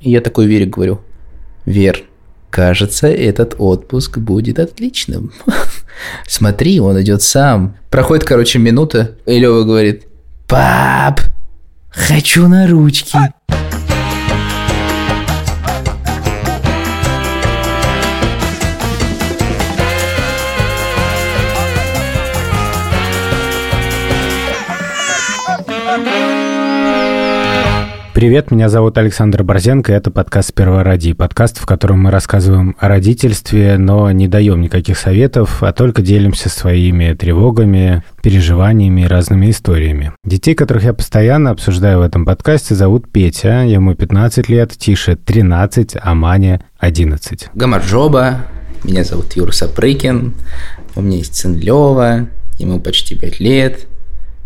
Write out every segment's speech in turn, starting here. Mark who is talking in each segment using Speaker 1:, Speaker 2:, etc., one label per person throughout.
Speaker 1: И я такой Вере говорю, Вер, кажется, этот отпуск будет отличным. Смотри, он идет сам. Проходит, короче, минута, и Лева говорит, пап, хочу на ручки.
Speaker 2: Привет, меня зовут Александр Борзенко, и это подкаст «Сперва ради». Подкаст, в котором мы рассказываем о родительстве, но не даем никаких советов, а только делимся своими тревогами, переживаниями и разными историями. Детей, которых я постоянно обсуждаю в этом подкасте, зовут Петя, ему 15 лет, Тише 13, а Маня 11.
Speaker 1: Гамарджоба, меня зовут Юра Сапрыкин, у меня есть сын Лева, ему почти 5 лет,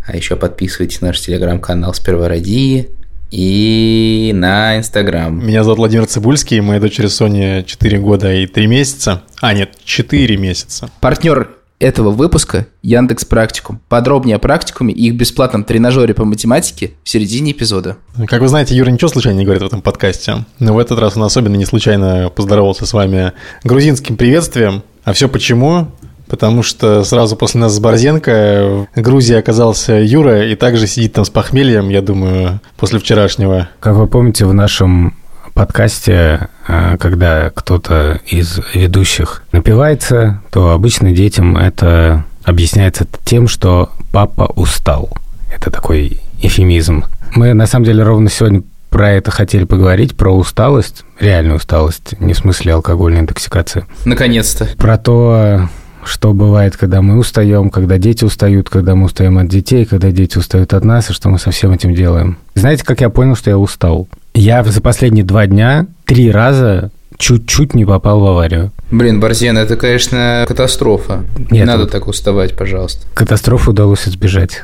Speaker 1: а еще подписывайтесь на наш телеграм-канал «Сперва ради», и на Инстаграм.
Speaker 3: Меня зовут Владимир Цибульский, моей дочери Соне 4 года и 3 месяца. А, нет, 4 месяца.
Speaker 1: Партнер этого выпуска Яндекс Практикум. Подробнее о практикуме и их бесплатном тренажере по математике в середине эпизода.
Speaker 3: Как вы знаете, Юра ничего случайно не говорит в этом подкасте. Но в этот раз он особенно не случайно поздоровался с вами грузинским приветствием. А все почему? Потому что сразу после нас с Борзенко в Грузии оказался Юра и также сидит там с похмельем, я думаю, после вчерашнего.
Speaker 2: Как вы помните, в нашем подкасте, а, когда кто-то из ведущих напивается, то обычно детям это объясняется тем, что папа устал. Это такой эфемизм. Мы, на самом деле, ровно сегодня про это хотели поговорить, про усталость, реальную усталость, не в смысле алкогольной интоксикации.
Speaker 1: Наконец-то.
Speaker 2: Про то, что бывает, когда мы устаем, когда дети устают, когда мы устаем от детей, когда дети устают от нас, и что мы со всем этим делаем. Знаете, как я понял, что я устал? Я за последние два дня три раза чуть-чуть не попал в аварию.
Speaker 1: Блин, Борзен, это, конечно, катастрофа. Нет, не надо вот так уставать, пожалуйста.
Speaker 2: Катастрофу удалось избежать.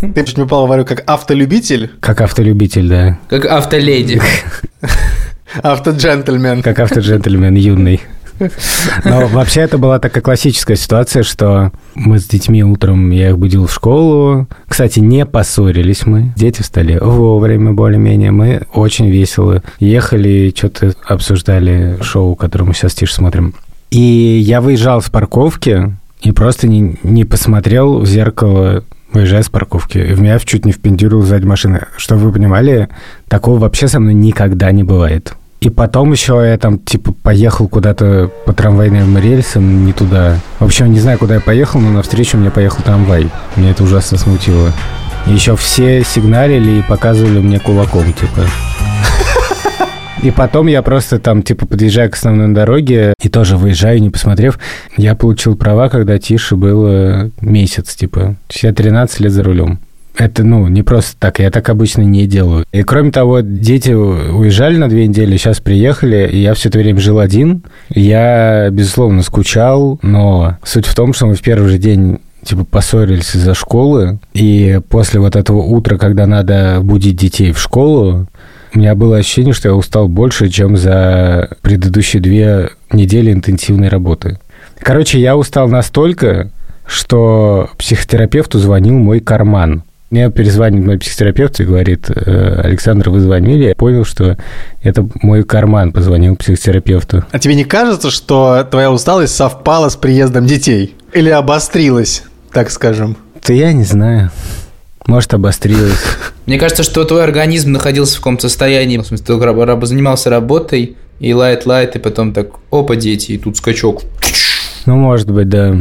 Speaker 3: Ты чуть не попал в аварию как автолюбитель?
Speaker 2: Как автолюбитель, да.
Speaker 1: Как автоледи.
Speaker 3: Автоджентльмен.
Speaker 2: Как автоджентльмен юный. Но вообще это была такая классическая ситуация, что мы с детьми утром, я их будил в школу. Кстати, не поссорились мы. Дети встали вовремя более-менее. Мы очень весело ехали, что-то обсуждали шоу, которое мы сейчас тише смотрим. И я выезжал с парковки и просто не, не посмотрел в зеркало выезжая с парковки. И в меня чуть не впендюрил сзади машины. Чтобы вы понимали, такого вообще со мной никогда не бывает. И потом еще я там, типа, поехал куда-то по трамвайным рельсам, не туда. В общем, не знаю, куда я поехал, но навстречу мне поехал трамвай. Меня это ужасно смутило. И еще все сигналили и показывали мне кулаком, типа. И потом я просто там, типа, подъезжаю к основной дороге и тоже выезжаю, не посмотрев. Я получил права, когда тише было месяц, типа. Я 13 лет за рулем. Это, ну, не просто так, я так обычно не делаю. И кроме того, дети уезжали на две недели, сейчас приехали, и я все это время жил один. Я, безусловно, скучал, но суть в том, что мы в первый же день типа поссорились из-за школы, и после вот этого утра, когда надо будить детей в школу, у меня было ощущение, что я устал больше, чем за предыдущие две недели интенсивной работы. Короче, я устал настолько, что психотерапевту звонил мой карман. Мне перезвонит мой психотерапевт и говорит, «Э, Александр, вы звонили? Я понял, что это мой карман позвонил психотерапевту.
Speaker 3: А тебе не кажется, что твоя усталость совпала с приездом детей? Или обострилась, так скажем?
Speaker 2: Да я не знаю. Может, обострилась.
Speaker 1: Мне кажется, что твой организм находился в каком-то состоянии. В смысле, ты занимался работой, и light-light, и потом так, опа, дети, и тут скачок.
Speaker 2: Ну, может быть, да.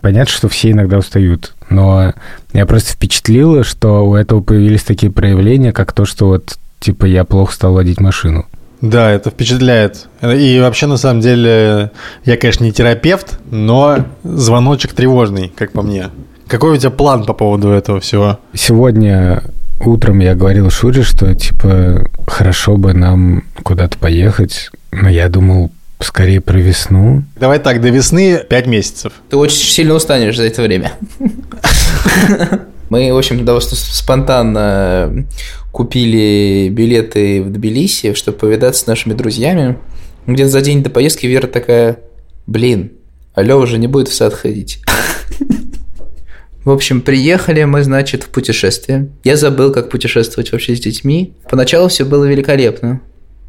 Speaker 2: Понятно, что все иногда устают, но я просто впечатлило, что у этого появились такие проявления, как то, что вот, типа, я плохо стал водить машину.
Speaker 3: Да, это впечатляет. И вообще, на самом деле, я, конечно, не терапевт, но звоночек тревожный, как по мне. Какой у тебя план по поводу этого всего?
Speaker 2: Сегодня утром я говорил Шуре, что, типа, хорошо бы нам куда-то поехать, но я думал, Скорее про весну.
Speaker 3: Давай так, до весны 5 месяцев.
Speaker 1: Ты очень сильно устанешь за это время. Мы, в общем, довольно спонтанно купили билеты в Тбилиси, чтобы повидаться с нашими друзьями. Где-то за день до поездки Вера такая, блин, а Лёва же не будет в сад ходить. В общем, приехали мы, значит, в путешествие. Я забыл, как путешествовать вообще с детьми. Поначалу все было великолепно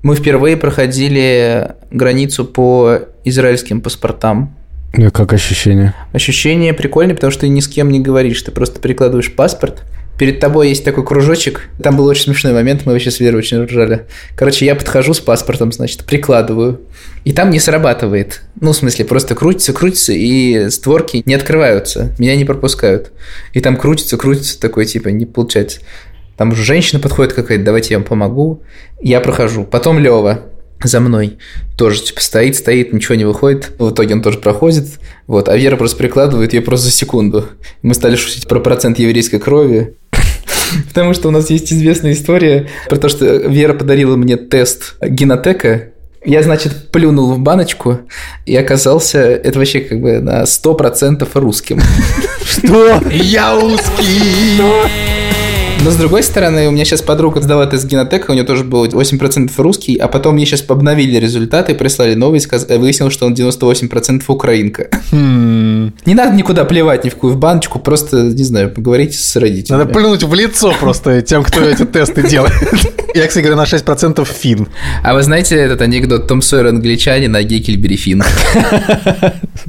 Speaker 1: Мы впервые проходили границу по израильским паспортам.
Speaker 2: Ну, как ощущение?
Speaker 1: Ощущение прикольное, потому что ты ни с кем не говоришь, ты просто перекладываешь паспорт, перед тобой есть такой кружочек. Там был очень смешной момент, мы вообще с Верой очень ржали. Короче, я подхожу с паспортом, значит, прикладываю. И там не срабатывает. Ну, в смысле, просто крутится, крутится, и створки не открываются. Меня не пропускают. И там крутится, крутится, такой, типа, не получается. Там уже женщина подходит какая-то, давайте я вам помогу. Я прохожу. Потом Лева за мной тоже типа стоит, стоит, ничего не выходит. В итоге он тоже проходит. Вот, а Вера просто прикладывает ее просто за секунду. Мы стали шутить про процент еврейской крови. Потому что у нас есть известная история про то, что Вера подарила мне тест генотека, я, значит, плюнул в баночку и оказался, это вообще как бы на 100% русским.
Speaker 2: Что?
Speaker 3: Я узкий!
Speaker 1: Но с другой стороны, у меня сейчас подруга сдала тест генотека, у нее тоже было 8% русский, а потом мне сейчас обновили результаты, прислали новый, сказ... выяснилось, что он 98% украинка.
Speaker 3: Хм.
Speaker 1: Не надо никуда плевать ни в какую в баночку, просто, не знаю, поговорите с родителями.
Speaker 3: Надо плюнуть в лицо просто тем, кто эти тесты делает. Я, кстати говоря, на 6% фин.
Speaker 1: А вы знаете этот анекдот Том Сойер англичанин, а Геккельбери фин?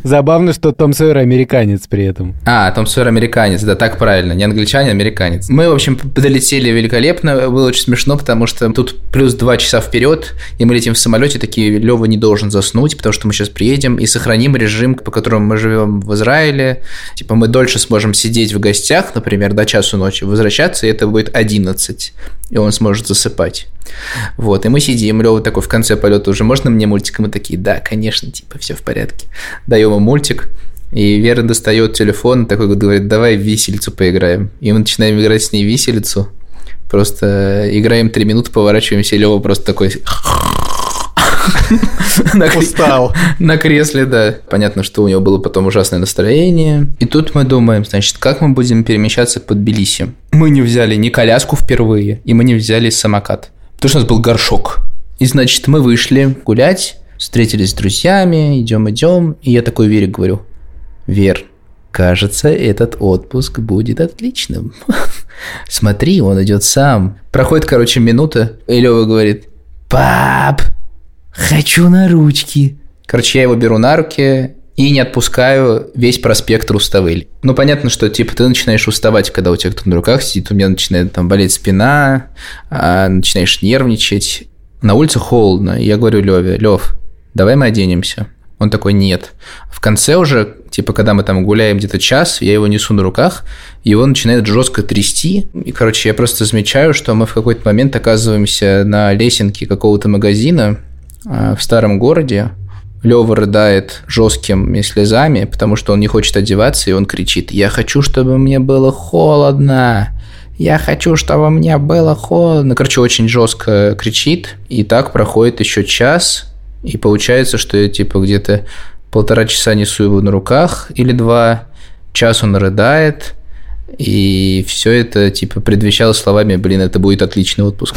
Speaker 2: Забавно, что Том Сойер американец при этом.
Speaker 1: А, Том Сойер американец, да, так правильно, не англичанин, а американец. Мы, в общем, долетели великолепно, было очень смешно, потому что тут плюс два часа вперед, и мы летим в самолете, такие, Лева не должен заснуть, потому что мы сейчас приедем и сохраним режим, по которому мы живем в Израиле. Типа мы дольше сможем сидеть в гостях, например, до часу ночи, возвращаться, и это будет 11, и он сможет засыпать. Вот, и мы сидим, Лева такой в конце полета уже, можно мне мультик? И мы такие, да, конечно, типа, все в порядке. Даем ему мультик, и Вера достает телефон, такой говорит, давай в виселицу поиграем. И мы начинаем играть с ней в виселицу. Просто играем три минуты, поворачиваемся, и Лева просто такой...
Speaker 3: Устал.
Speaker 1: На кресле, да. Понятно, что у него было потом ужасное настроение. И тут мы думаем, значит, как мы будем перемещаться под Тбилиси? Мы не взяли ни коляску впервые, и мы не взяли самокат. Потому что у нас был горшок. И, значит, мы вышли гулять, встретились с друзьями, идем, идем. И я такой Вере говорю, Вер, кажется, этот отпуск будет отличным. Смотри, он идет сам. Проходит, короче, минута, и Лева говорит, пап, хочу на ручки. Короче, я его беру на руки и не отпускаю весь проспект Руставель. Ну, понятно, что, типа, ты начинаешь уставать, когда у тебя кто-то на руках сидит, у меня начинает там болеть спина, а, начинаешь нервничать. На улице холодно, я говорю Леве, Лев, давай мы оденемся. Он такой, нет. В конце уже, типа, когда мы там гуляем где-то час, я его несу на руках, его начинает жестко трясти. И, короче, я просто замечаю, что мы в какой-то момент оказываемся на лесенке какого-то магазина а, в старом городе. Лева рыдает жесткими слезами, потому что он не хочет одеваться, и он кричит, я хочу, чтобы мне было холодно. Я хочу, чтобы мне было холодно. Короче, очень жестко кричит. И так проходит еще час. И получается, что я типа где-то полтора часа несу его на руках или два. Час он рыдает. И все это, типа, предвещало словами, блин, это будет отличный отпуск.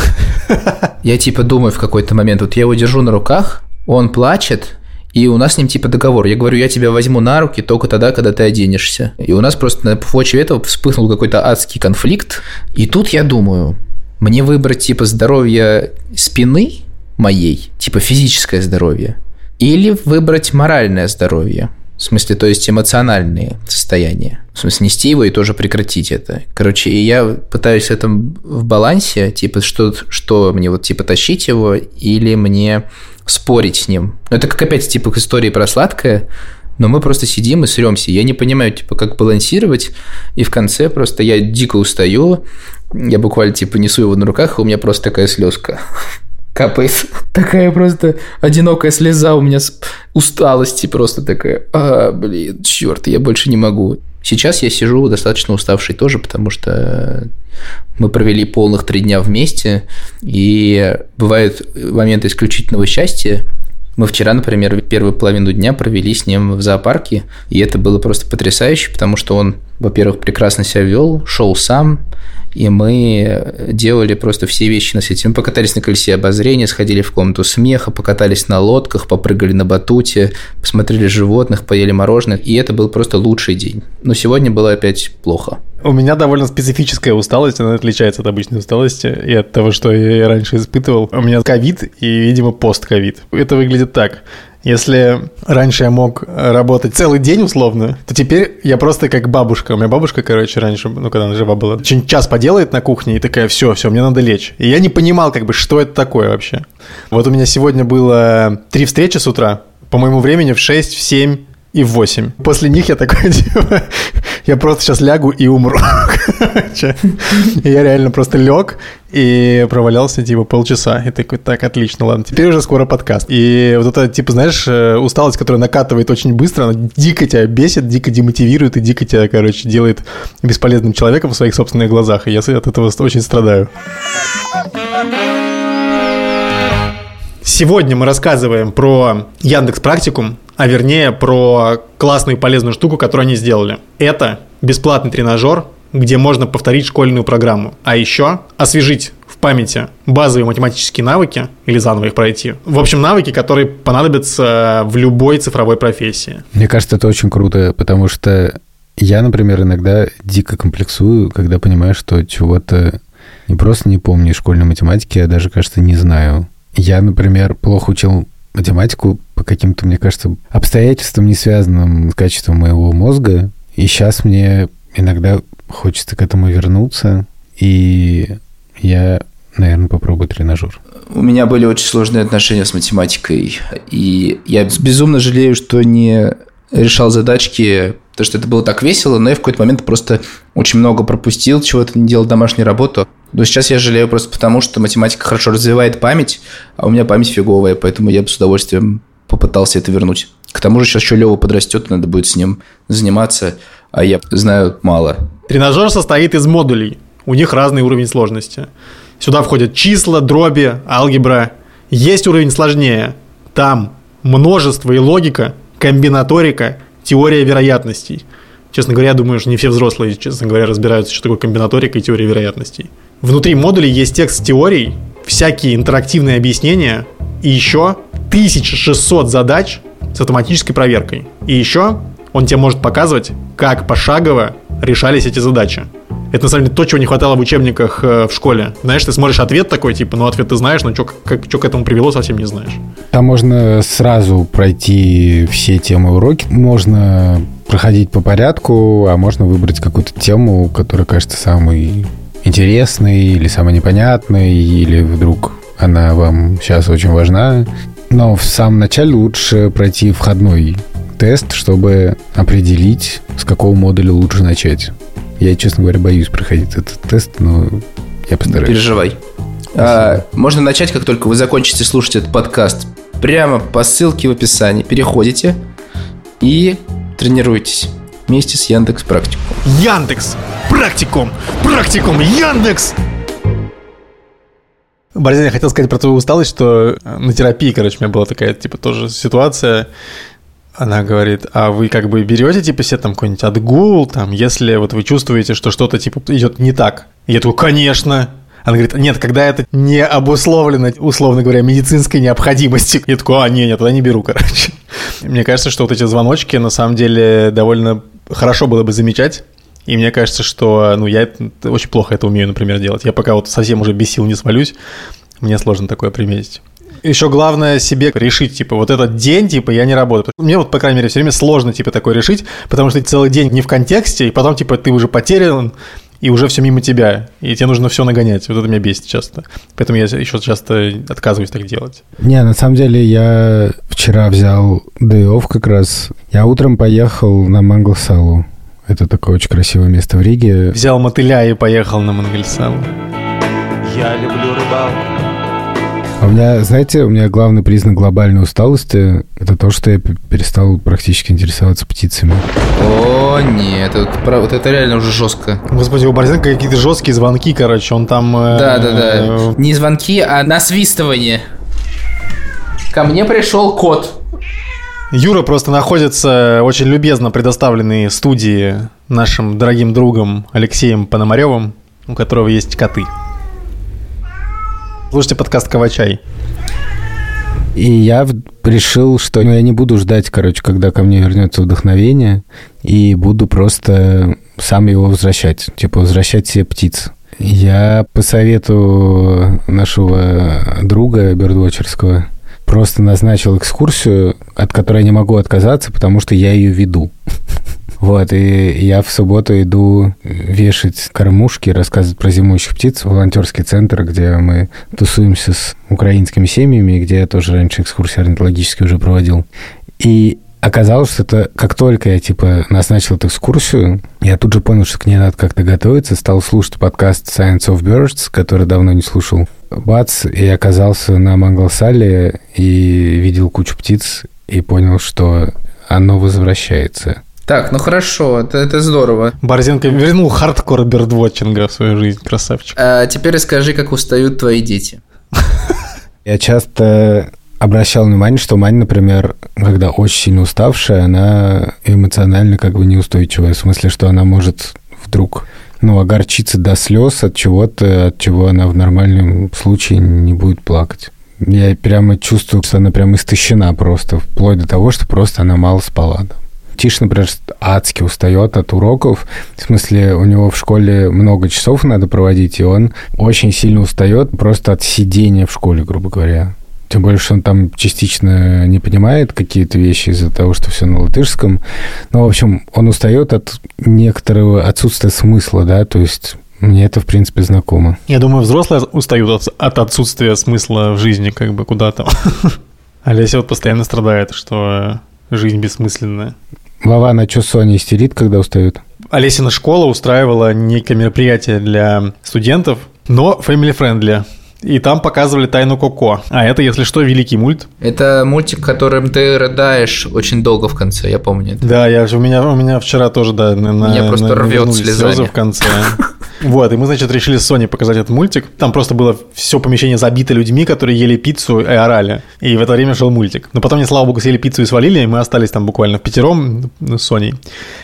Speaker 1: Я, типа, думаю в какой-то момент, вот я его держу на руках, он плачет, и у нас с ним типа договор. Я говорю, я тебя возьму на руки только тогда, когда ты оденешься. И у нас просто на почве этого вспыхнул какой-то адский конфликт. И тут я думаю, мне выбрать типа здоровье спины моей, типа физическое здоровье, или выбрать моральное здоровье. В смысле, то есть эмоциональные состояния. В смысле, нести его и тоже прекратить это. Короче, и я пытаюсь в этом в балансе, типа, что, что мне вот, типа, тащить его или мне спорить с ним. Но это как опять, типа, к истории про сладкое, но мы просто сидим и сремся. Я не понимаю, типа, как балансировать, и в конце просто я дико устаю, я буквально, типа, несу его на руках, и у меня просто такая слезка капает. Такая просто одинокая слеза у меня с усталости просто такая. А, блин, черт, я больше не могу. Сейчас я сижу достаточно уставший тоже, потому что мы провели полных три дня вместе, и бывают моменты исключительного счастья. Мы вчера, например, первую половину дня провели с ним в зоопарке, и это было просто потрясающе, потому что он, во-первых, прекрасно себя вел, шел сам, и мы делали просто все вещи на свете. Мы покатались на колесе обозрения, сходили в комнату смеха, покатались на лодках, попрыгали на батуте, посмотрели животных, поели мороженое, и это был просто лучший день. Но сегодня было опять плохо.
Speaker 3: У меня довольно специфическая усталость, она отличается от обычной усталости и от того, что я раньше испытывал. У меня ковид и, видимо, постковид. Это выглядит так. Если раньше я мог работать целый день условно, то теперь я просто как бабушка. У меня бабушка, короче, раньше, ну, когда она жива была, час поделает на кухне и такая, все, все, мне надо лечь. И я не понимал, как бы, что это такое вообще. Вот у меня сегодня было три встречи с утра, по моему времени в 6, в 7 и в 8. После них я такой, типа, я просто сейчас лягу и умру. я реально просто лег и провалялся, типа, полчаса. И такой, так, отлично, ладно, теперь уже скоро подкаст. И вот это, типа, знаешь, э, усталость, которая накатывает очень быстро, она дико тебя бесит, дико демотивирует и дико тебя, короче, делает бесполезным человеком в своих собственных глазах. И я от этого очень страдаю. Сегодня мы рассказываем про Яндекс Практикум, а вернее про классную и полезную штуку, которую они сделали. Это бесплатный тренажер, где можно повторить школьную программу, а еще освежить в памяти базовые математические навыки или заново их пройти. В общем, навыки, которые понадобятся в любой цифровой профессии.
Speaker 2: Мне кажется, это очень круто, потому что я, например, иногда дико комплексую, когда понимаю, что чего-то не просто не помню школьной математики, а даже, кажется, не знаю. Я, например, плохо учил математику по каким-то, мне кажется, обстоятельствам, не связанным с качеством моего мозга. И сейчас мне иногда хочется к этому вернуться. И я, наверное, попробую тренажер.
Speaker 1: У меня были очень сложные отношения с математикой. И я безумно жалею, что не решал задачки, потому что это было так весело, но я в какой-то момент просто очень много пропустил, чего-то не делал домашнюю работу. Но сейчас я жалею просто потому, что математика хорошо развивает память, а у меня память фиговая, поэтому я бы с удовольствием попытался это вернуть. К тому же сейчас еще Лева подрастет, надо будет с ним заниматься, а я знаю мало.
Speaker 3: Тренажер состоит из модулей. У них разный уровень сложности. Сюда входят числа, дроби, алгебра. Есть уровень сложнее. Там множество и логика, комбинаторика, теория вероятностей. Честно говоря, думаю, что не все взрослые, честно говоря, разбираются, что такое комбинаторика и теория вероятностей. Внутри модулей есть текст теорий, всякие интерактивные объяснения и еще 1600 задач с автоматической проверкой. И еще он тебе может показывать, как пошагово решались эти задачи. Это на самом деле то, чего не хватало в учебниках э, в школе. Знаешь, ты смотришь ответ такой, типа, ну ответ ты знаешь, но что к этому привело, совсем не знаешь.
Speaker 2: Там можно сразу пройти все темы уроки. Можно проходить по порядку, а можно выбрать какую-то тему, которая кажется самой интересной или самой непонятной, или вдруг она вам сейчас очень важна. Но в самом начале лучше пройти входной тест, чтобы определить, с какого модуля лучше начать. Я, честно говоря, боюсь проходить этот тест, но я постараюсь.
Speaker 1: Не переживай. А, можно начать, как только вы закончите слушать этот подкаст. Прямо по ссылке в описании переходите и тренируйтесь вместе с Яндекс Практикум.
Speaker 3: Яндекс Практикум! Практикум! Яндекс! Борзин, я хотел сказать про твою усталость, что на терапии, короче, у меня была такая, типа, тоже ситуация. Она говорит, а вы как бы берете, типа, себе там какой-нибудь отгул, там, если вот вы чувствуете, что что-то, типа, идет не так. Я такой, конечно. Она говорит, нет, когда это не обусловлено, условно говоря, медицинской необходимостью. Я такой, а, не, нет, тогда не беру, короче. Мне кажется, что вот эти звоночки, на самом деле, довольно хорошо было бы замечать. И мне кажется, что, ну, я очень плохо это умею, например, делать. Я пока вот совсем уже без сил не свалюсь, мне сложно такое приметить. Еще главное себе решить, типа, вот этот день, типа, я не работаю. Мне вот, по крайней мере, все время сложно, типа, такое решить, потому что ты целый день не в контексте, и потом, типа, ты уже потерян, и уже все мимо тебя, и тебе нужно все нагонять. Вот это меня бесит часто. Поэтому я еще часто отказываюсь так делать.
Speaker 2: Не, на самом деле я вчера взял day как раз. Я утром поехал на Манглсалу. Это такое очень красивое место в Риге.
Speaker 3: Взял мотыля и поехал на Мангальсалу.
Speaker 2: Я люблю рыбалку. У меня, знаете, у меня главный признак глобальной усталости – это то, что я перестал практически интересоваться птицами.
Speaker 1: О, нет, это, вот это реально уже жестко.
Speaker 3: Господи, у Борзенко какие-то жесткие звонки, короче, он там…
Speaker 1: Да, да, да. Не звонки, а насвистывание. Ко мне пришел кот.
Speaker 3: Юра просто находится очень любезно предоставленной студии нашим дорогим другом Алексеем Пономаревым, у которого есть коты. Слушайте подкаст «Кавачай».
Speaker 2: И я решил, что ну, я не буду ждать, короче, когда ко мне вернется вдохновение, и буду просто сам его возвращать. Типа возвращать себе птиц. Я по совету нашего друга бердвотчерского просто назначил экскурсию, от которой я не могу отказаться, потому что я ее веду. Вот, и я в субботу иду вешать кормушки, рассказывать про зимующих птиц в волонтерский центр, где мы тусуемся с украинскими семьями, где я тоже раньше экскурсии орнитологические уже проводил. И оказалось, что это как только я, типа, назначил эту экскурсию, я тут же понял, что к ней надо как-то готовиться, стал слушать подкаст Science of Birds, который давно не слушал. Бац, и оказался на Мангалсале и видел кучу птиц, и понял, что оно возвращается.
Speaker 1: Так, ну хорошо, это, это здорово.
Speaker 3: Борзенко вернул хардкор бердвотчинга в свою жизнь, красавчик.
Speaker 1: А теперь расскажи, как устают твои дети.
Speaker 2: Я часто обращал внимание, что мать, например, когда очень сильно уставшая, она эмоционально как бы неустойчивая. В смысле, что она может вдруг ну, огорчиться до слез от чего-то, от чего она в нормальном случае не будет плакать. Я прямо чувствую, что она прям истощена просто, вплоть до того, что просто она мало спала. Тиш, например, адски устает от уроков. В смысле, у него в школе много часов надо проводить, и он очень сильно устает просто от сидения в школе, грубо говоря. Тем более, что он там частично не понимает какие-то вещи из-за того, что все на латышском. Но, в общем, он устает от некоторого отсутствия смысла, да, то есть мне это, в принципе, знакомо.
Speaker 3: Я думаю, взрослые устают от, от отсутствия смысла в жизни, как бы куда-то. Олеся вот постоянно страдает, что жизнь бессмысленная.
Speaker 2: Вова, на что Соня истерит, когда устают?
Speaker 3: Олесина школа устраивала некое мероприятие для студентов, но family-friendly. И там показывали «Тайну Коко». А это, если что, великий мульт.
Speaker 1: Это мультик, которым ты рыдаешь очень долго в конце, я помню. Это.
Speaker 3: Да, я, у, меня, у меня вчера тоже, да, на,
Speaker 1: Меня просто
Speaker 3: на,
Speaker 1: рвет слезами.
Speaker 3: в конце. Вот, и мы, значит, решили с Соней показать этот мультик. Там просто было все помещение забито людьми, которые ели пиццу и орали. И в это время шел мультик. Но потом, не слава богу, съели пиццу и свалили, и мы остались там буквально в пятером с Соней.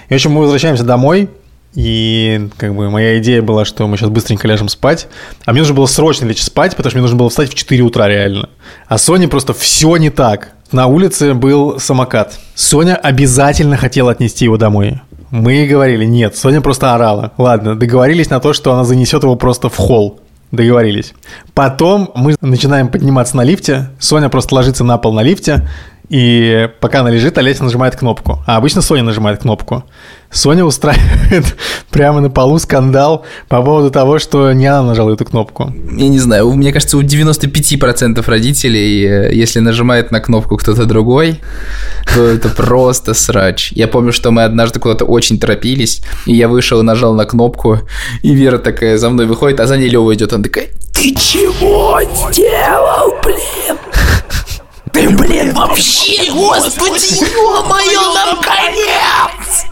Speaker 3: И, в общем, мы возвращаемся домой, и как бы моя идея была, что мы сейчас быстренько ляжем спать. А мне нужно было срочно лечь спать, потому что мне нужно было встать в 4 утра реально. А Соне просто все не так. На улице был самокат. Соня обязательно хотела отнести его домой. Мы говорили, нет, Соня просто орала. Ладно, договорились на то, что она занесет его просто в холл. Договорились. Потом мы начинаем подниматься на лифте. Соня просто ложится на пол на лифте. И пока она лежит, Олеся нажимает кнопку. А обычно Соня нажимает кнопку. Соня устраивает прямо на полу скандал по поводу того, что не она нажала эту кнопку.
Speaker 1: Я не знаю, мне кажется, у 95% родителей, э, если нажимает на кнопку кто-то другой, то это просто срач. Я помню, что мы однажды куда-то очень торопились, и я вышел и нажал на кнопку, и Вера такая за мной выходит, а за ней Лева идет, он такая, ты чего сделал, блин? Ты, блин, вообще, господи, ё-моё, нам конец!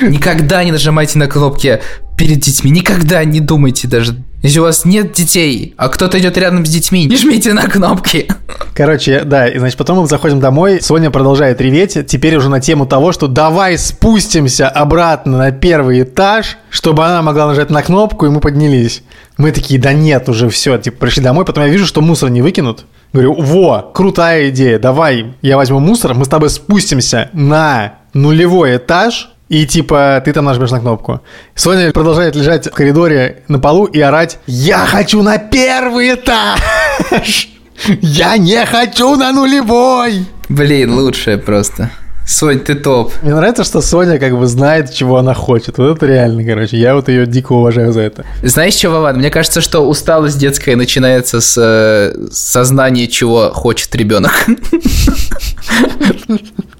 Speaker 1: Никогда не нажимайте на кнопки перед детьми, никогда не думайте даже. Если у вас нет детей, а кто-то идет рядом с детьми, не жмите на кнопки.
Speaker 3: Короче, да, и значит, потом мы заходим домой, Соня продолжает реветь, теперь уже на тему того, что давай спустимся обратно на первый этаж, чтобы она могла нажать на кнопку, и мы поднялись. Мы такие, да нет, уже все, типа, пришли домой, потом я вижу, что мусор не выкинут. Говорю, во, крутая идея, давай, я возьму мусор, мы с тобой спустимся на нулевой этаж, и типа ты там нажмешь на кнопку. Соня продолжает лежать в коридоре на полу и орать «Я хочу на первый этаж! Я не хочу на нулевой!»
Speaker 1: Блин, лучшее просто. Сонь, ты топ.
Speaker 3: Мне нравится, что Соня как бы знает, чего она хочет. Вот это реально, короче. Я вот ее дико уважаю за это.
Speaker 1: Знаешь, что, Вован? Мне кажется, что усталость детская начинается с э, сознания, чего хочет ребенок.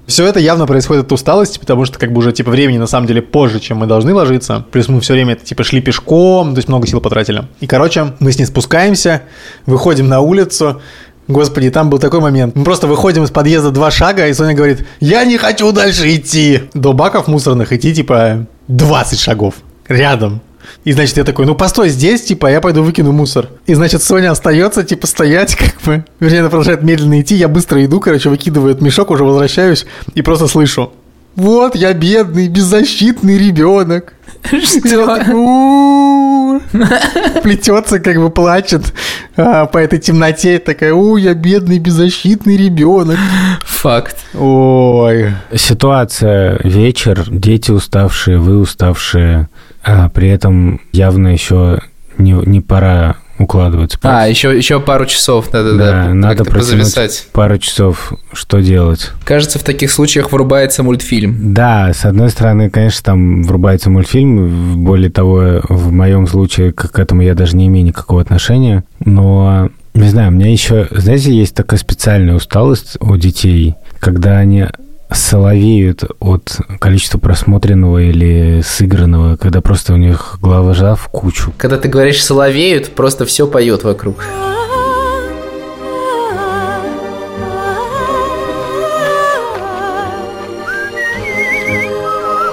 Speaker 3: Все это явно происходит от усталости, потому что как бы уже типа времени на самом деле позже, чем мы должны ложиться. Плюс мы все время это типа шли пешком, то есть много сил потратили. И короче, мы с ней спускаемся, выходим на улицу, Господи, там был такой момент. Мы просто выходим из подъезда два шага, и Соня говорит, я не хочу дальше идти. До баков мусорных идти, типа, 20 шагов рядом. И, значит, я такой, ну, постой здесь, типа, я пойду выкину мусор. И, значит, Соня остается, типа, стоять, как бы. Вернее, она продолжает медленно идти, я быстро иду, короче, выкидываю этот мешок, уже возвращаюсь и просто слышу. Вот, я бедный, беззащитный ребенок.
Speaker 1: Что?
Speaker 3: плетется, как бы плачет а, по этой темноте. Такая, у, я бедный, беззащитный ребенок.
Speaker 1: Факт.
Speaker 3: Ой.
Speaker 2: Ситуация вечер, дети уставшие, вы уставшие, а при этом явно еще не, не пора укладываться.
Speaker 1: А, еще, еще пару часов надо,
Speaker 2: Да,
Speaker 1: да,
Speaker 2: надо
Speaker 1: позависать.
Speaker 2: пару часов. Что делать?
Speaker 1: Кажется, в таких случаях врубается мультфильм.
Speaker 2: Да, с одной стороны, конечно, там врубается мультфильм. Более того, в моем случае к этому я даже не имею никакого отношения. Но, не знаю, у меня еще, знаете, есть такая специальная усталость у детей, когда они соловеют от количества просмотренного или сыгранного, когда просто у них глава в кучу.
Speaker 1: Когда ты говоришь соловеют, просто все поет вокруг.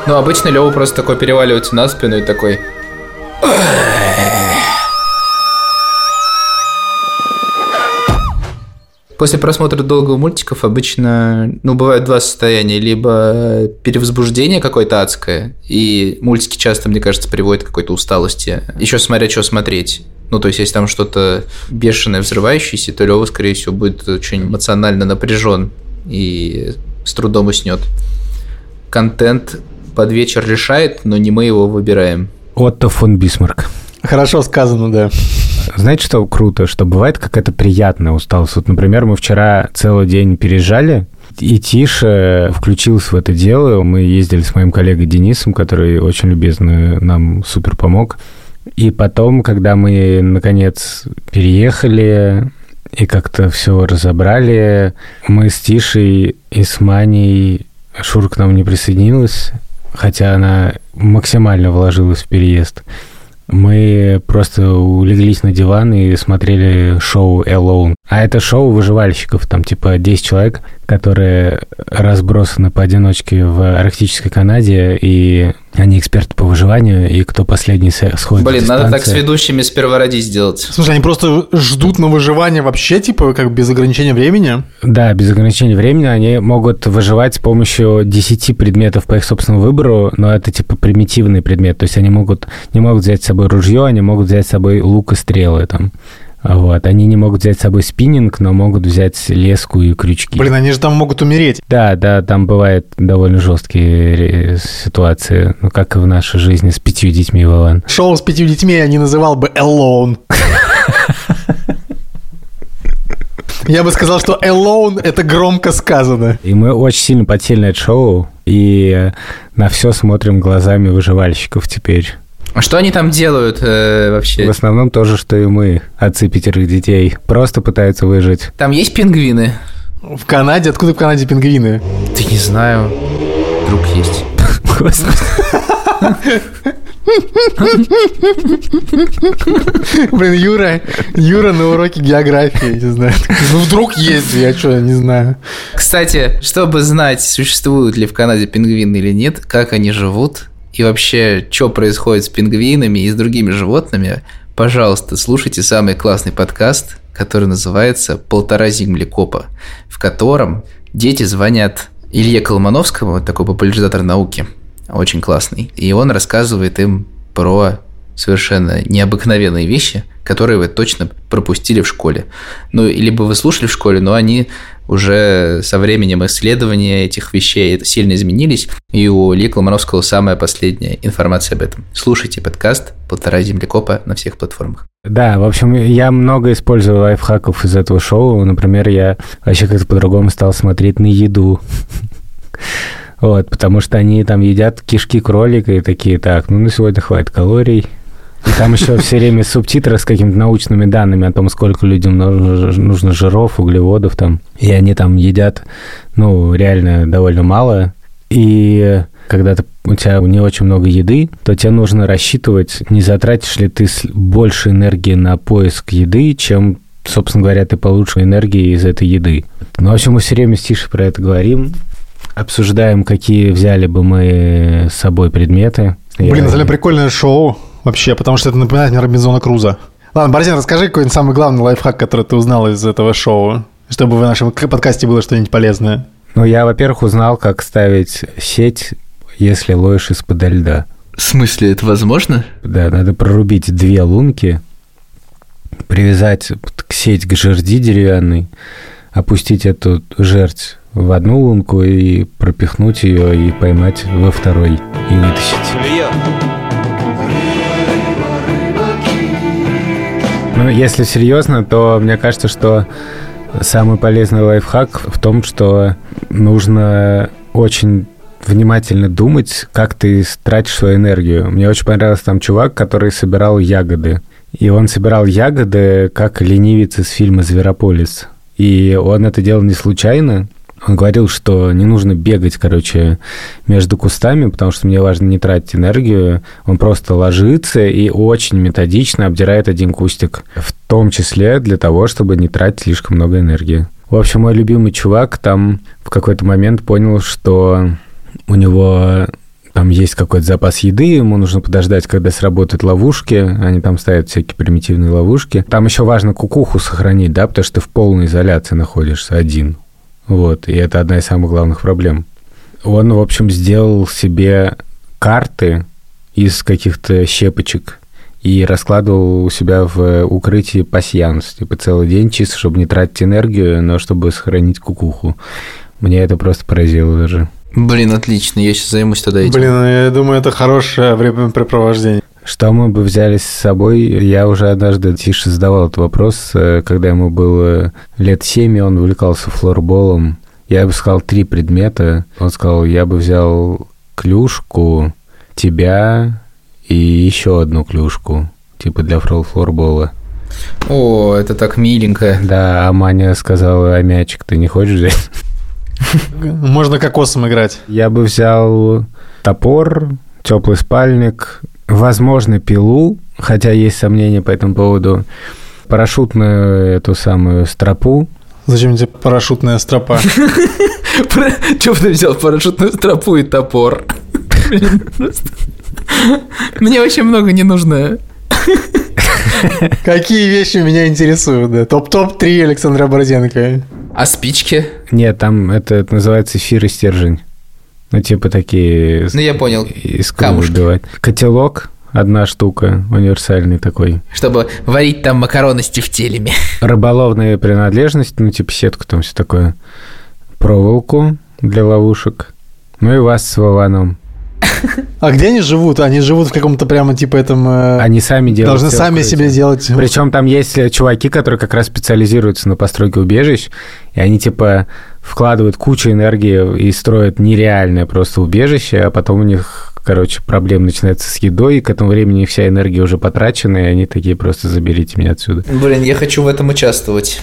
Speaker 1: Ну, обычно Лева просто такой переваливается на спину и такой... После просмотра долгого мультиков обычно, ну, бывают два состояния. Либо перевозбуждение какое-то адское, и мультики часто, мне кажется, приводят к какой-то усталости. Еще смотря, что смотреть. Ну, то есть, если там что-то бешеное, взрывающееся, то Лева, скорее всего, будет очень эмоционально напряжен и с трудом уснет. Контент под вечер решает, но не мы его выбираем.
Speaker 2: Отто фон Бисмарк.
Speaker 3: Хорошо сказано, да.
Speaker 2: Знаете, что круто? Что бывает какая-то приятная усталость. Вот, например, мы вчера целый день переезжали, и Тиша включился в это дело. Мы ездили с моим коллегой Денисом, который очень любезно нам супер помог. И потом, когда мы, наконец, переехали и как-то все разобрали, мы с Тишей и с Маней... Шура к нам не присоединилась, хотя она максимально вложилась в переезд. Мы просто улеглись на диван и смотрели шоу Alone. А это шоу выживальщиков, там типа 10 человек, которые разбросаны поодиночке в арктической Канаде, и они эксперты по выживанию, и кто последний с- сходит
Speaker 1: Блин,
Speaker 2: с
Speaker 1: надо так с ведущими сперва родить сделать.
Speaker 3: Слушай, они просто ждут на выживание вообще, типа, как без ограничения времени?
Speaker 2: Да, без ограничения времени они могут выживать с помощью 10 предметов по их собственному выбору, но это типа примитивный предмет. То есть они могут не могут взять с собой ружье, они могут взять с собой лук и стрелы там. Вот. Они не могут взять с собой спиннинг, но могут взять леску и крючки.
Speaker 3: Блин, они же там могут умереть.
Speaker 2: Да, да, там бывают довольно жесткие ре- ситуации, ну, как и в нашей жизни с пятью детьми, Вован.
Speaker 3: Шоу с пятью детьми я не называл бы Alone. Я бы сказал, что Alone — это громко сказано.
Speaker 2: И мы очень сильно потели на это шоу, и на все смотрим глазами выживальщиков теперь.
Speaker 1: А что они там делают э, вообще?
Speaker 2: В основном то же, что и мы, отцы пятерых детей. Просто пытаются выжить.
Speaker 1: Там есть пингвины?
Speaker 3: В Канаде? Откуда в Канаде пингвины?
Speaker 1: Ты не знаю. Вдруг есть.
Speaker 3: Блин, Юра, Юра на уроке географии, не знаю. Ну, вдруг есть, я что, не знаю.
Speaker 1: Кстати, чтобы знать, существуют ли в Канаде пингвины или нет, как они живут, и вообще, что происходит с пингвинами и с другими животными, пожалуйста, слушайте самый классный подкаст, который называется «Полтора землекопа», в котором дети звонят Илье Колмановскому, такой популяризатор науки, очень классный, и он рассказывает им про совершенно необыкновенные вещи, которые вы точно пропустили в школе. Ну, либо вы слушали в школе, но они уже со временем исследования этих вещей сильно изменились, и у Ильи Колмановского самая последняя информация об этом. Слушайте подкаст «Полтора землекопа» на всех платформах.
Speaker 2: Да, в общем, я много использую лайфхаков из этого шоу. Например, я вообще как-то по-другому стал смотреть на еду. Вот, потому что они там едят кишки кролика и такие, так, ну на сегодня хватит калорий. И там еще все время субтитры с какими-то научными данными о том, сколько людям нужно, жиров, углеводов там. И они там едят, ну, реально довольно мало. И когда ты, у тебя не очень много еды, то тебе нужно рассчитывать, не затратишь ли ты больше энергии на поиск еды, чем, собственно говоря, ты получишь энергии из этой еды. Ну, в общем, мы все время с Тишей про это говорим, обсуждаем, какие взяли бы мы с собой предметы.
Speaker 3: Блин,
Speaker 2: Я-
Speaker 3: деле прикольное шоу вообще, потому что это напоминает мне Робинзона Круза. Ладно, Борзин, расскажи какой-нибудь самый главный лайфхак, который ты узнал из этого шоу, чтобы в нашем подкасте было что-нибудь полезное.
Speaker 2: Ну, я, во-первых, узнал, как ставить сеть, если ловишь из-под льда.
Speaker 1: В смысле, это возможно?
Speaker 2: Да, надо прорубить две лунки, привязать к сеть к жерди деревянной, опустить эту жерть в одну лунку и пропихнуть ее и поймать во второй и вытащить. Ну, если серьезно, то мне кажется, что самый полезный лайфхак в том, что нужно очень внимательно думать, как ты тратишь свою энергию. Мне очень понравился там чувак, который собирал ягоды. И он собирал ягоды, как ленивец из фильма «Зверополис». И он это делал не случайно. Он говорил, что не нужно бегать, короче, между кустами, потому что мне важно не тратить энергию. Он просто ложится и очень методично обдирает один кустик, в том числе для того, чтобы не тратить слишком много энергии. В общем, мой любимый чувак там в какой-то момент понял, что у него там есть какой-то запас еды, ему нужно подождать, когда сработают ловушки, они там ставят всякие примитивные ловушки. Там еще важно кукуху сохранить, да, потому что ты в полной изоляции находишься один. Вот, и это одна из самых главных проблем. Он, в общем, сделал себе карты из каких-то щепочек и раскладывал у себя в укрытии пасьянс, типа целый день, чисто чтобы не тратить энергию, но чтобы сохранить кукуху. Мне это просто поразило даже.
Speaker 1: Блин, отлично, я сейчас займусь тогда этим.
Speaker 3: Блин, я думаю, это хорошее времяпрепровождение.
Speaker 2: Что мы бы взяли с собой? Я уже однажды Тише задавал этот вопрос, э, когда ему было лет семь, и он увлекался флорболом. Я бы сказал три предмета. Он сказал, я бы взял клюшку, тебя и еще одну клюшку, типа для флорбола.
Speaker 1: О, это так миленько.
Speaker 2: Да, а Маня сказала, а мячик ты не хочешь взять?
Speaker 3: Можно кокосом играть.
Speaker 2: Я бы взял топор, теплый спальник, возможно, пилу, хотя есть сомнения по этому поводу, парашютную эту самую стропу.
Speaker 3: Зачем тебе парашютная стропа?
Speaker 1: Чего ты взял парашютную стропу и топор? Мне очень много не нужно.
Speaker 3: Какие вещи меня интересуют, да? Топ-топ-3 Александра Бороденко.
Speaker 1: А спички?
Speaker 2: Нет, там это, это называется эфир и стержень. Ну, типа такие...
Speaker 1: Ну, я понял.
Speaker 2: Из выбивать. Котелок, одна штука, универсальный такой.
Speaker 1: Чтобы варить там макароны с тефтелями.
Speaker 2: Рыболовная принадлежность, ну, типа сетку там все такое. Проволоку для ловушек. Ну и вас с Вованом.
Speaker 3: А где они живут? Они живут в каком-то прямо типа этом... Э...
Speaker 2: Они сами делают.
Speaker 3: Должны сами себе делать.
Speaker 2: Причем там есть чуваки, которые как раз специализируются на постройке убежищ, и они типа вкладывают кучу энергии и строят нереальное просто убежище, а потом у них короче, проблем начинается с едой, и к этому времени вся энергия уже потрачена, и они такие просто заберите меня отсюда.
Speaker 1: Блин, я хочу в этом участвовать.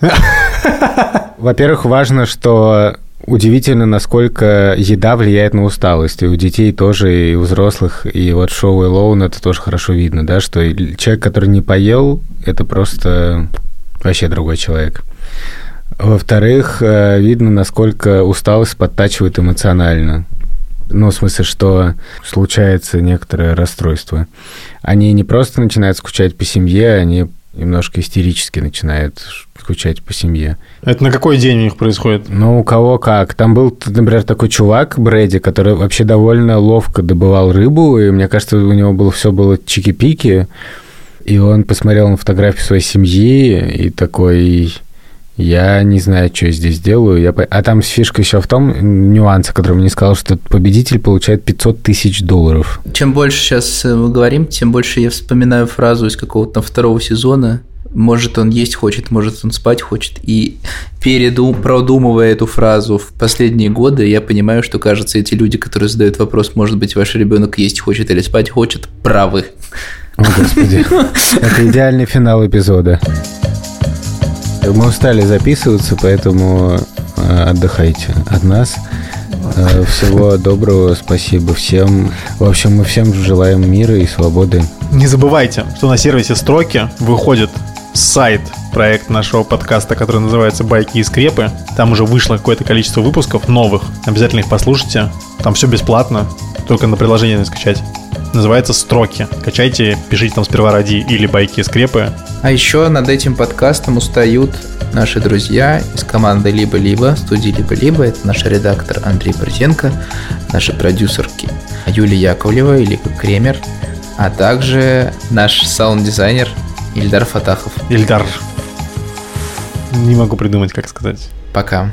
Speaker 2: Во-первых, важно, что удивительно, насколько еда влияет на усталость. И у детей тоже, и у взрослых. И вот шоу Элоун это тоже хорошо видно, да, что человек, который не поел, это просто вообще другой человек. Во-вторых, э, видно, насколько усталость подтачивает эмоционально. Ну, в смысле, что случается некоторое расстройство. Они не просто начинают скучать по семье, они немножко истерически начинают скучать по семье.
Speaker 3: Это на какой день у них происходит?
Speaker 2: Ну, у кого как. Там был, например, такой чувак, Брэди, который вообще довольно ловко добывал рыбу, и мне кажется, у него было все было чики-пики, и он посмотрел на фотографию своей семьи и такой я не знаю, что я здесь делаю. Я... А там фишка еще в том, нюанс, о котором мне сказал, что победитель получает 500 тысяч долларов.
Speaker 1: Чем больше сейчас э, мы говорим, тем больше я вспоминаю фразу из какого-то второго сезона. Может, он есть хочет, может, он спать хочет. И переду, продумывая эту фразу в последние годы, я понимаю, что, кажется, эти люди, которые задают вопрос, может быть, ваш ребенок есть хочет или спать хочет, правы.
Speaker 2: О, Господи. Это идеальный финал эпизода. Мы устали записываться, поэтому э, отдыхайте от нас. Э, всего доброго, спасибо всем. В общем, мы всем желаем мира и свободы.
Speaker 3: Не забывайте, что на сервисе Строки выходит сайт проект нашего подкаста, который называется «Байки и скрепы». Там уже вышло какое-то количество выпусков новых. Обязательно их послушайте. Там все бесплатно, только на приложение не скачать. Называется «Строки». Качайте, пишите там сперва ради или «Байки и скрепы».
Speaker 1: А еще над этим подкастом устают наши друзья из команды «Либо-либо», студии «Либо-либо». Это наш редактор Андрей Борзенко, наши продюсерки Юлия Яковлева или Кремер, а также наш саунд-дизайнер Ильдар Фатахов.
Speaker 3: Ильдар. Не могу придумать, как сказать.
Speaker 1: Пока.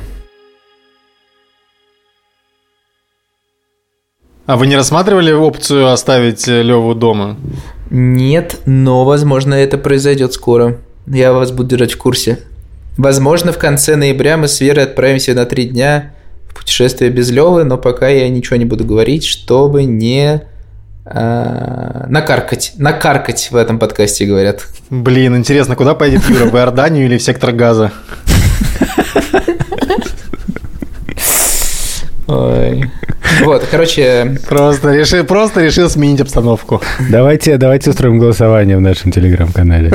Speaker 3: А вы не рассматривали опцию оставить Леву дома?
Speaker 1: Нет, но, возможно, это произойдет скоро. Я вас буду держать в курсе. Возможно, в конце ноября мы с Верой отправимся на три дня в путешествие без Левы, но пока я ничего не буду говорить, чтобы не а, накаркать. Накаркать в этом подкасте, говорят.
Speaker 3: Блин, интересно, куда поедет Юра? В Иорданию или в сектор газа?
Speaker 1: Ой. Вот, короче...
Speaker 3: Просто решил, просто решил сменить обстановку.
Speaker 2: Давайте, давайте устроим голосование в нашем телеграм-канале.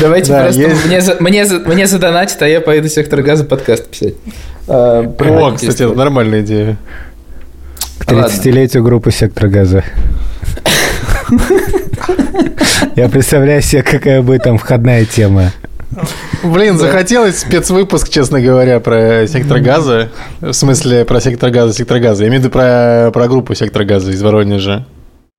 Speaker 1: Давайте
Speaker 3: Да,
Speaker 1: просто
Speaker 3: есть.
Speaker 1: мне, за- мне, за- мне задонатить, а я поеду в сектор газа подкаст писать. А,
Speaker 3: О, кстати, это нормальная идея.
Speaker 2: К 30-летию группы «Сектор газа». Я представляю себе, какая будет там входная тема.
Speaker 3: Блин, захотелось спецвыпуск, честно говоря, про сектор газа. В смысле, про сектор газа, сектор газа. Я имею в виду про, про группу сектор газа из Воронежа.